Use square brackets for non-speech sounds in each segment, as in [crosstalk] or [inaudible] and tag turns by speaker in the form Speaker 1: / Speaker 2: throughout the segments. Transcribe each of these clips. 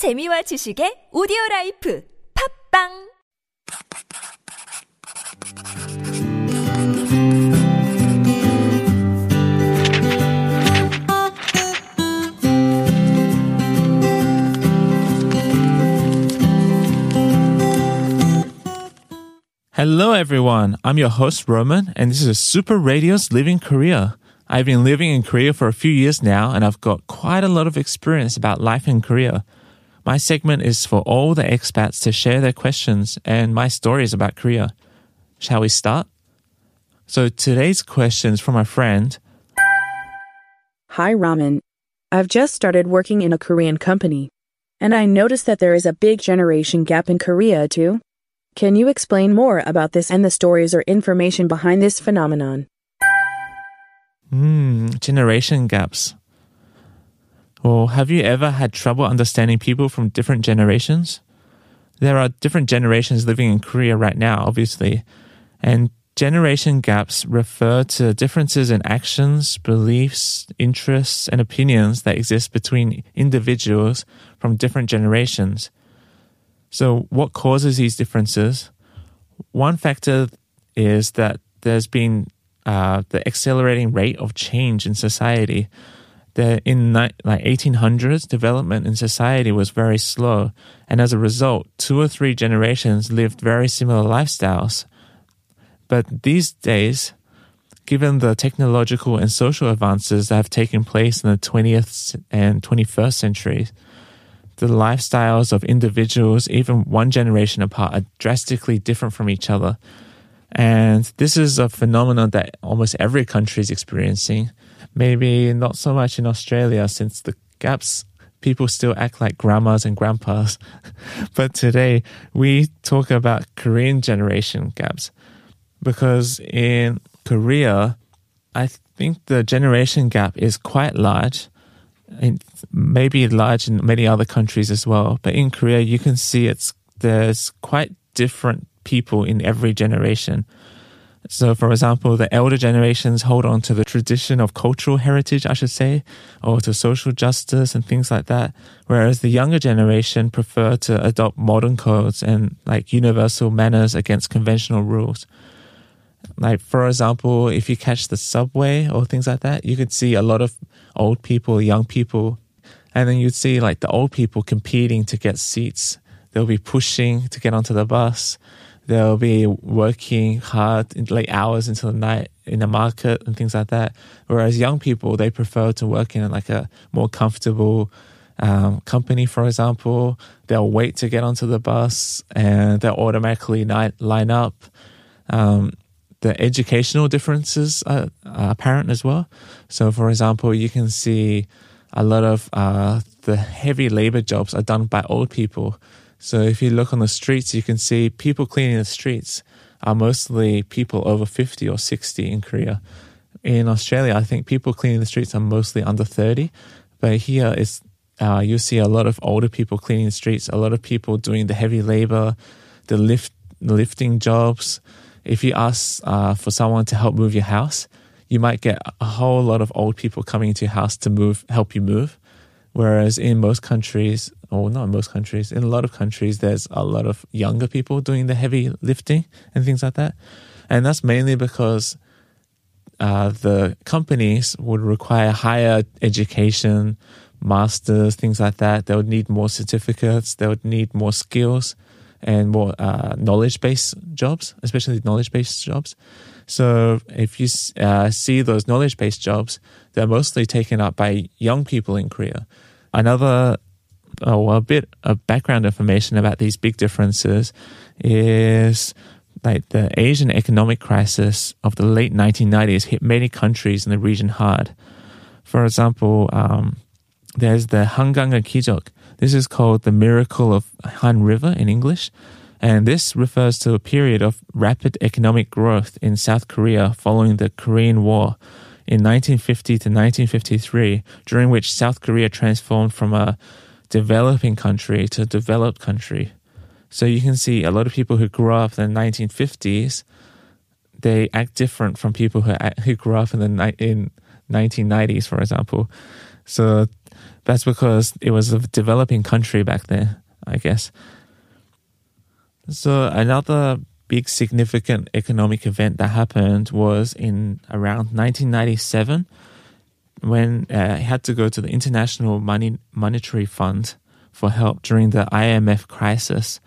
Speaker 1: 재미와 지식의 오디오 라이프 팝빵
Speaker 2: Hello, everyone. I'm your host, Roman, and this is Super Radio's Living Korea. I've been living in Korea for a few years now, and I've got quite a lot of experience about life in Korea. My segment is for all the expats to share their questions and my stories about Korea. Shall we start? So today's question is from my friend.
Speaker 3: Hi, Roman. I've just started working in a Korean company, and I noticed that there is a big generation gap in Korea, too. Can you explain more about this and the stories or information behind this phenomenon?
Speaker 2: Hmm, generation gaps. Well, have you ever had trouble understanding people from different generations? There are different generations living in Korea right now, obviously, and generation gaps refer to differences in actions, beliefs, interests, and opinions that exist between individuals from different generations. So, what causes these differences? One factor is that there's been uh, the accelerating rate of change in society. The, in ni- like 1800s, development in society was very slow, and as a result, two or three generations lived very similar lifestyles. But these days, given the technological and social advances that have taken place in the 20th and 21st centuries, the lifestyles of individuals, even one generation apart, are drastically different from each other. And this is a phenomenon that almost every country is experiencing. Maybe not so much in Australia since the gaps, people still act like grandmas and grandpas. [laughs] but today we talk about Korean generation gaps because in Korea, I think the generation gap is quite large. It may be large in many other countries as well, but in Korea, you can see it's there's quite different people in every generation. So, for example, the elder generations hold on to the tradition of cultural heritage, I should say, or to social justice and things like that. Whereas the younger generation prefer to adopt modern codes and like universal manners against conventional rules. Like, for example, if you catch the subway or things like that, you could see a lot of old people, young people, and then you'd see like the old people competing to get seats. They'll be pushing to get onto the bus. They'll be working hard in late hours the night in the market and things like that. Whereas young people, they prefer to work in like a more comfortable um, company, for example. They'll wait to get onto the bus and they'll automatically line up. Um, the educational differences are, are, apparent as well. So, for example, you can see a lot of uh, the heavy labor jobs are done by old people. So, if you look on the streets, you can see people cleaning the streets are mostly people over 50 or 60 in Korea. In Australia, I think people cleaning the streets are mostly under 30, but here is uh, you see a lot of older people cleaning the streets, a lot of people doing the heavy labor, the lift lifting jobs if you ask uh, for someone to help move your house, you might get a whole lot of old people coming into your house to move, help you move. Whereas in most countries, or not in most countries, in a lot of countries, there's a lot of younger people doing the heavy lifting and things like that. And that's mainly because uh, the companies would require higher education, masters, things like that. They would need more certificates. They would need more skills and more uh, knowledge based jobs, especially knowledge based jobs. So if you uh, see those knowledge based jobs, they're mostly taken up by young people in Korea. Another oh, a bit of background information about these big differences is like the Asian economic crisis of the late 1990s hit many countries in the region hard. For example, um, there's the Hanganga Kijok, this is called the miracle of Han River in English. And this refers to a period of rapid economic growth in South Korea following the Korean War in 1950 to 1953, during which South Korea transformed from a developing country to developed country. So you can see a lot of people who grew up in the 1950s, they act different from people who, who grew up in the in 1990s, for example. So that's because it was a developing country back then, I guess. So another big significant economic event that happened was in around 1997 when uh, he had to go to the International Money Monetary Fund for help during the IMF crisis.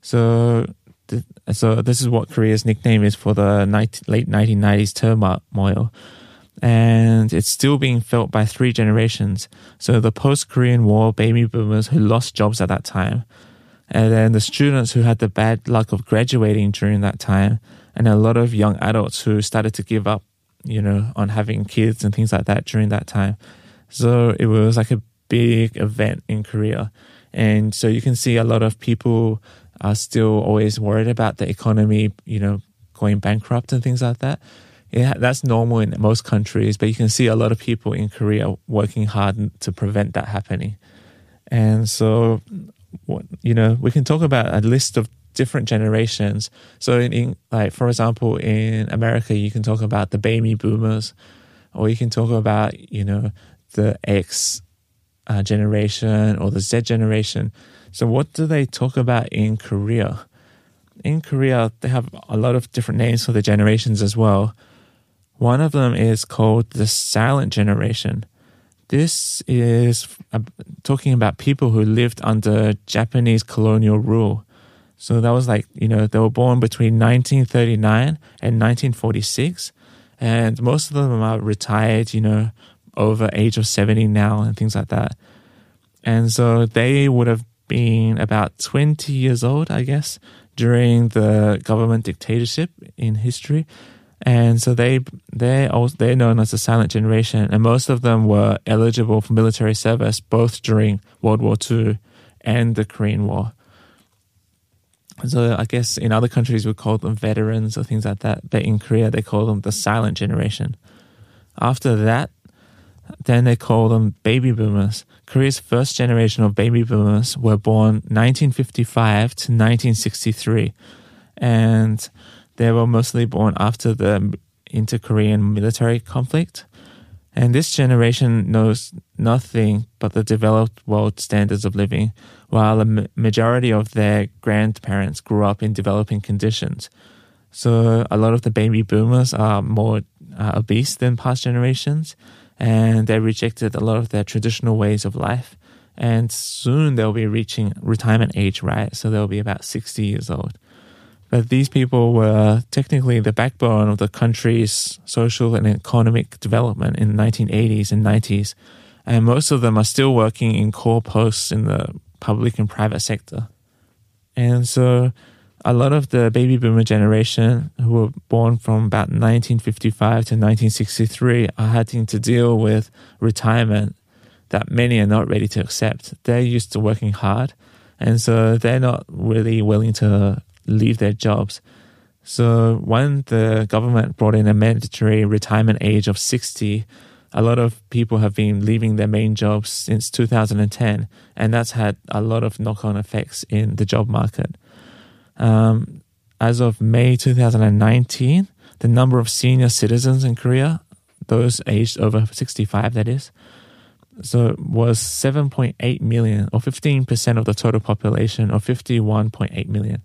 Speaker 2: So, th- so this is what Korea's nickname is for the late 1990s turmoil. And it's still being felt by three generations. So the post-Korean War baby boomers who lost jobs at that time, and then the students who had the bad luck of graduating during that time, and a lot of young adults who started to give up you know, on having kids and things like that during that time. So it was like a big event in Korea. And so you can see a lot of people are still always worried about the economy, you know, going bankrupt and things like that. Yeah, that's normal in most countries, but you can see a lot of people in Korea working hard to prevent that happening. And so, you know, we can talk about a list of different generations. So in, in, like for example in America you can talk about the baby boomers or you can talk about you know the X uh, generation or the Z generation. So what do they talk about in Korea? In Korea they have a lot of different names for the generations as well. One of them is called the silent generation. This is uh, talking about people who lived under Japanese colonial rule. So that was like, you know, they were born between 1939 and 1946. And most of them are retired, you know, over age of 70 now and things like that. And so they would have been about 20 years old, I guess, during the government dictatorship in history. And so they they they're known as the silent generation, and most of them were eligible for military service both during World War II and the Korean War. So I guess in other countries we call them veterans or things like that, but in Korea they call them the silent generation. After that, then they call them baby boomers. Korea's first generation of baby boomers were born 1955 to 1963, and they were mostly born after the inter-Korean military conflict. And this generation knows nothing but the developed world standards of living, while a majority of their grandparents grew up in developing conditions. So a lot of the baby boomers are more uh, obese than past generations, and they rejected a lot of their traditional ways of life. And soon they'll be reaching retirement age, right? So they'll be about 60 years old. But these people were technically the backbone of the country's social and economic development in the 1980s and 90s. And most of them are still working in core posts in the public and private sector. And so a lot of the baby boomer generation who were born from about 1955 to 1963 are having to deal with retirement that many are not ready to accept. They're used to working hard, and so they're not really willing to leave their jobs. So when the government brought in a mandatory retirement age of 60, a lot of people have been leaving their main jobs since 2010, and that's had a lot of knock-on effects in the job market. Um, as of May 2019, the number of senior citizens in Korea, those aged over 65, that is, so was 7.8 million, or 15% of the total population, or 51.8 million.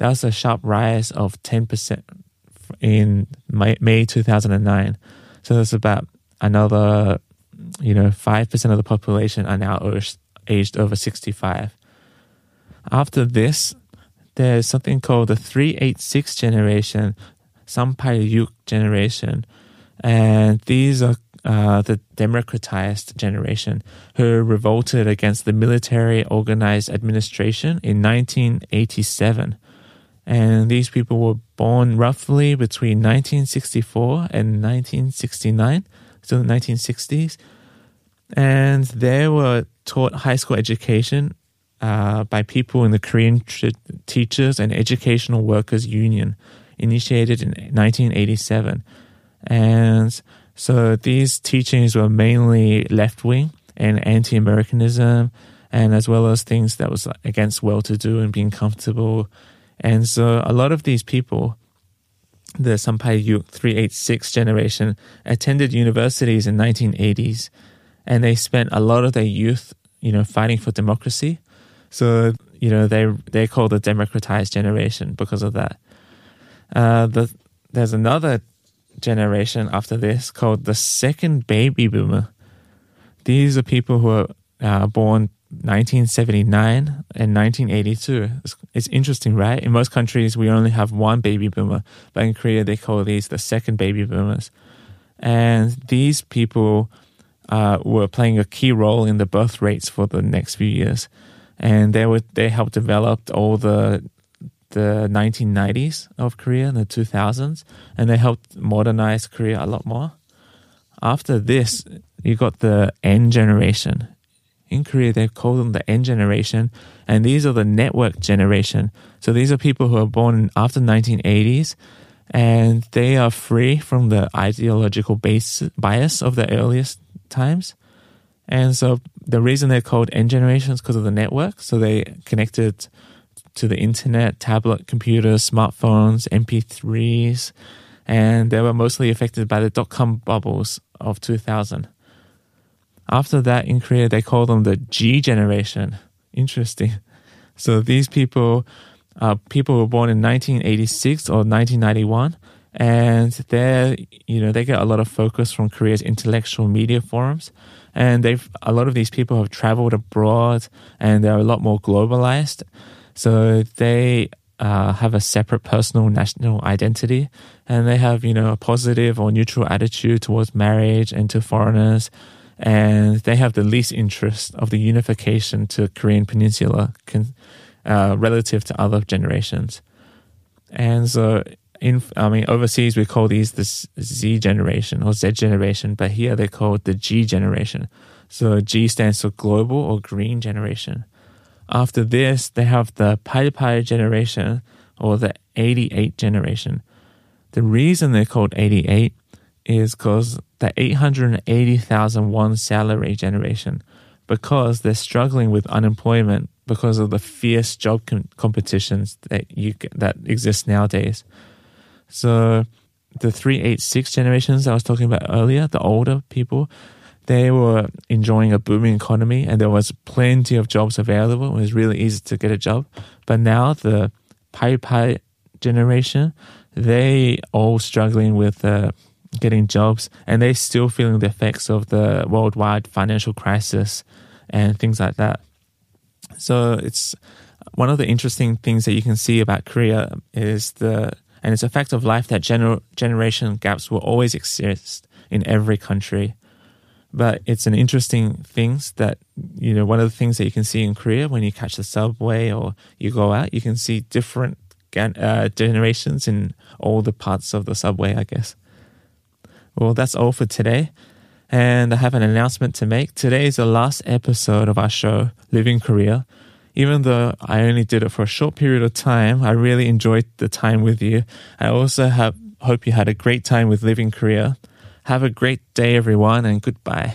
Speaker 2: That's a sharp rise of 10% in May 2009. So that's about another, you know, 5% of the population are now aged over 65. After this, there's something called the 386 generation, Sampaiyuk generation. And these are uh, the democratized generation who revolted against the military organized administration in 1987. And these people were born roughly between 1964 and 1969, so the 1960s. And they were taught high school education uh, by people in the Korean Teachers and Educational Workers Union, initiated in 1987. And so these teachings were mainly left wing and anti Americanism, and as well as things that was against well to do and being comfortable and so a lot of these people, the Sampaiyuk 386 generation, attended universities in 1980s. and they spent a lot of their youth, you know, fighting for democracy. So you know they they're called the democratized generation because of that. Uh, the, there's another generation after this called the second baby boomer. These are people who are uh, born 1979 and 1982. It's, it's, interesting, right? In most countries, we only have one baby boomer, but in Korea, they call these the second baby boomers. And these people uh, were playing a key role in the birth rates for the next few years. And they were they helped develop all the the 1990s of Korea and the 2000s, and they helped modernize Korea a lot more. After this, you got the N generation. In Korea, they call them the N generation, and these are the network generation. So these are people who are born after 1980s, and they are free from the ideological base, bias of the earliest times. And so the reason they're called N generation is because of the network. So they connected to the internet, tablet computers, smartphones, MP3s, and they were mostly affected by the dot com bubbles of 2000. After that, in Korea, they call them the G generation. Interesting. So these people are people who were born in 1986 or 1991, and they're you know they get a lot of focus from Korea's intellectual media forums, and they've a lot of these people have traveled abroad, and they're a lot more globalized. So they uh, have a separate personal national identity and they have, you know, a positive or neutral attitude towards marriage and to foreigners. And they have the least interest of the unification to Korean Peninsula con- uh, relative to other generations. And so, in I mean, overseas we call these the Z generation or Z generation, but here they call it the G generation. So G stands for global or green generation. After this, they have the Pi Pi generation or the 88 generation. The reason they're called 88 is because the 880,000 won salary generation because they're struggling with unemployment because of the fierce job com- competitions that you that exist nowadays. So the 386 generations I was talking about earlier, the older people, they were enjoying a booming economy and there was plenty of jobs available. It was really easy to get a job. But now the Pi Pi generation, they all struggling with uh, getting jobs and they're still feeling the effects of the worldwide financial crisis and things like that. So it's one of the interesting things that you can see about Korea is the and it's a fact of life that gener- generation gaps will always exist in every country. But it's an interesting thing that, you know, one of the things that you can see in Korea when you catch the subway or you go out, you can see different uh, generations in all the parts of the subway, I guess. Well, that's all for today. And I have an announcement to make. Today is the last episode of our show, Living Korea. Even though I only did it for a short period of time, I really enjoyed the time with you. I also have, hope you had a great time with Living Korea. Have a great day, everyone, and goodbye.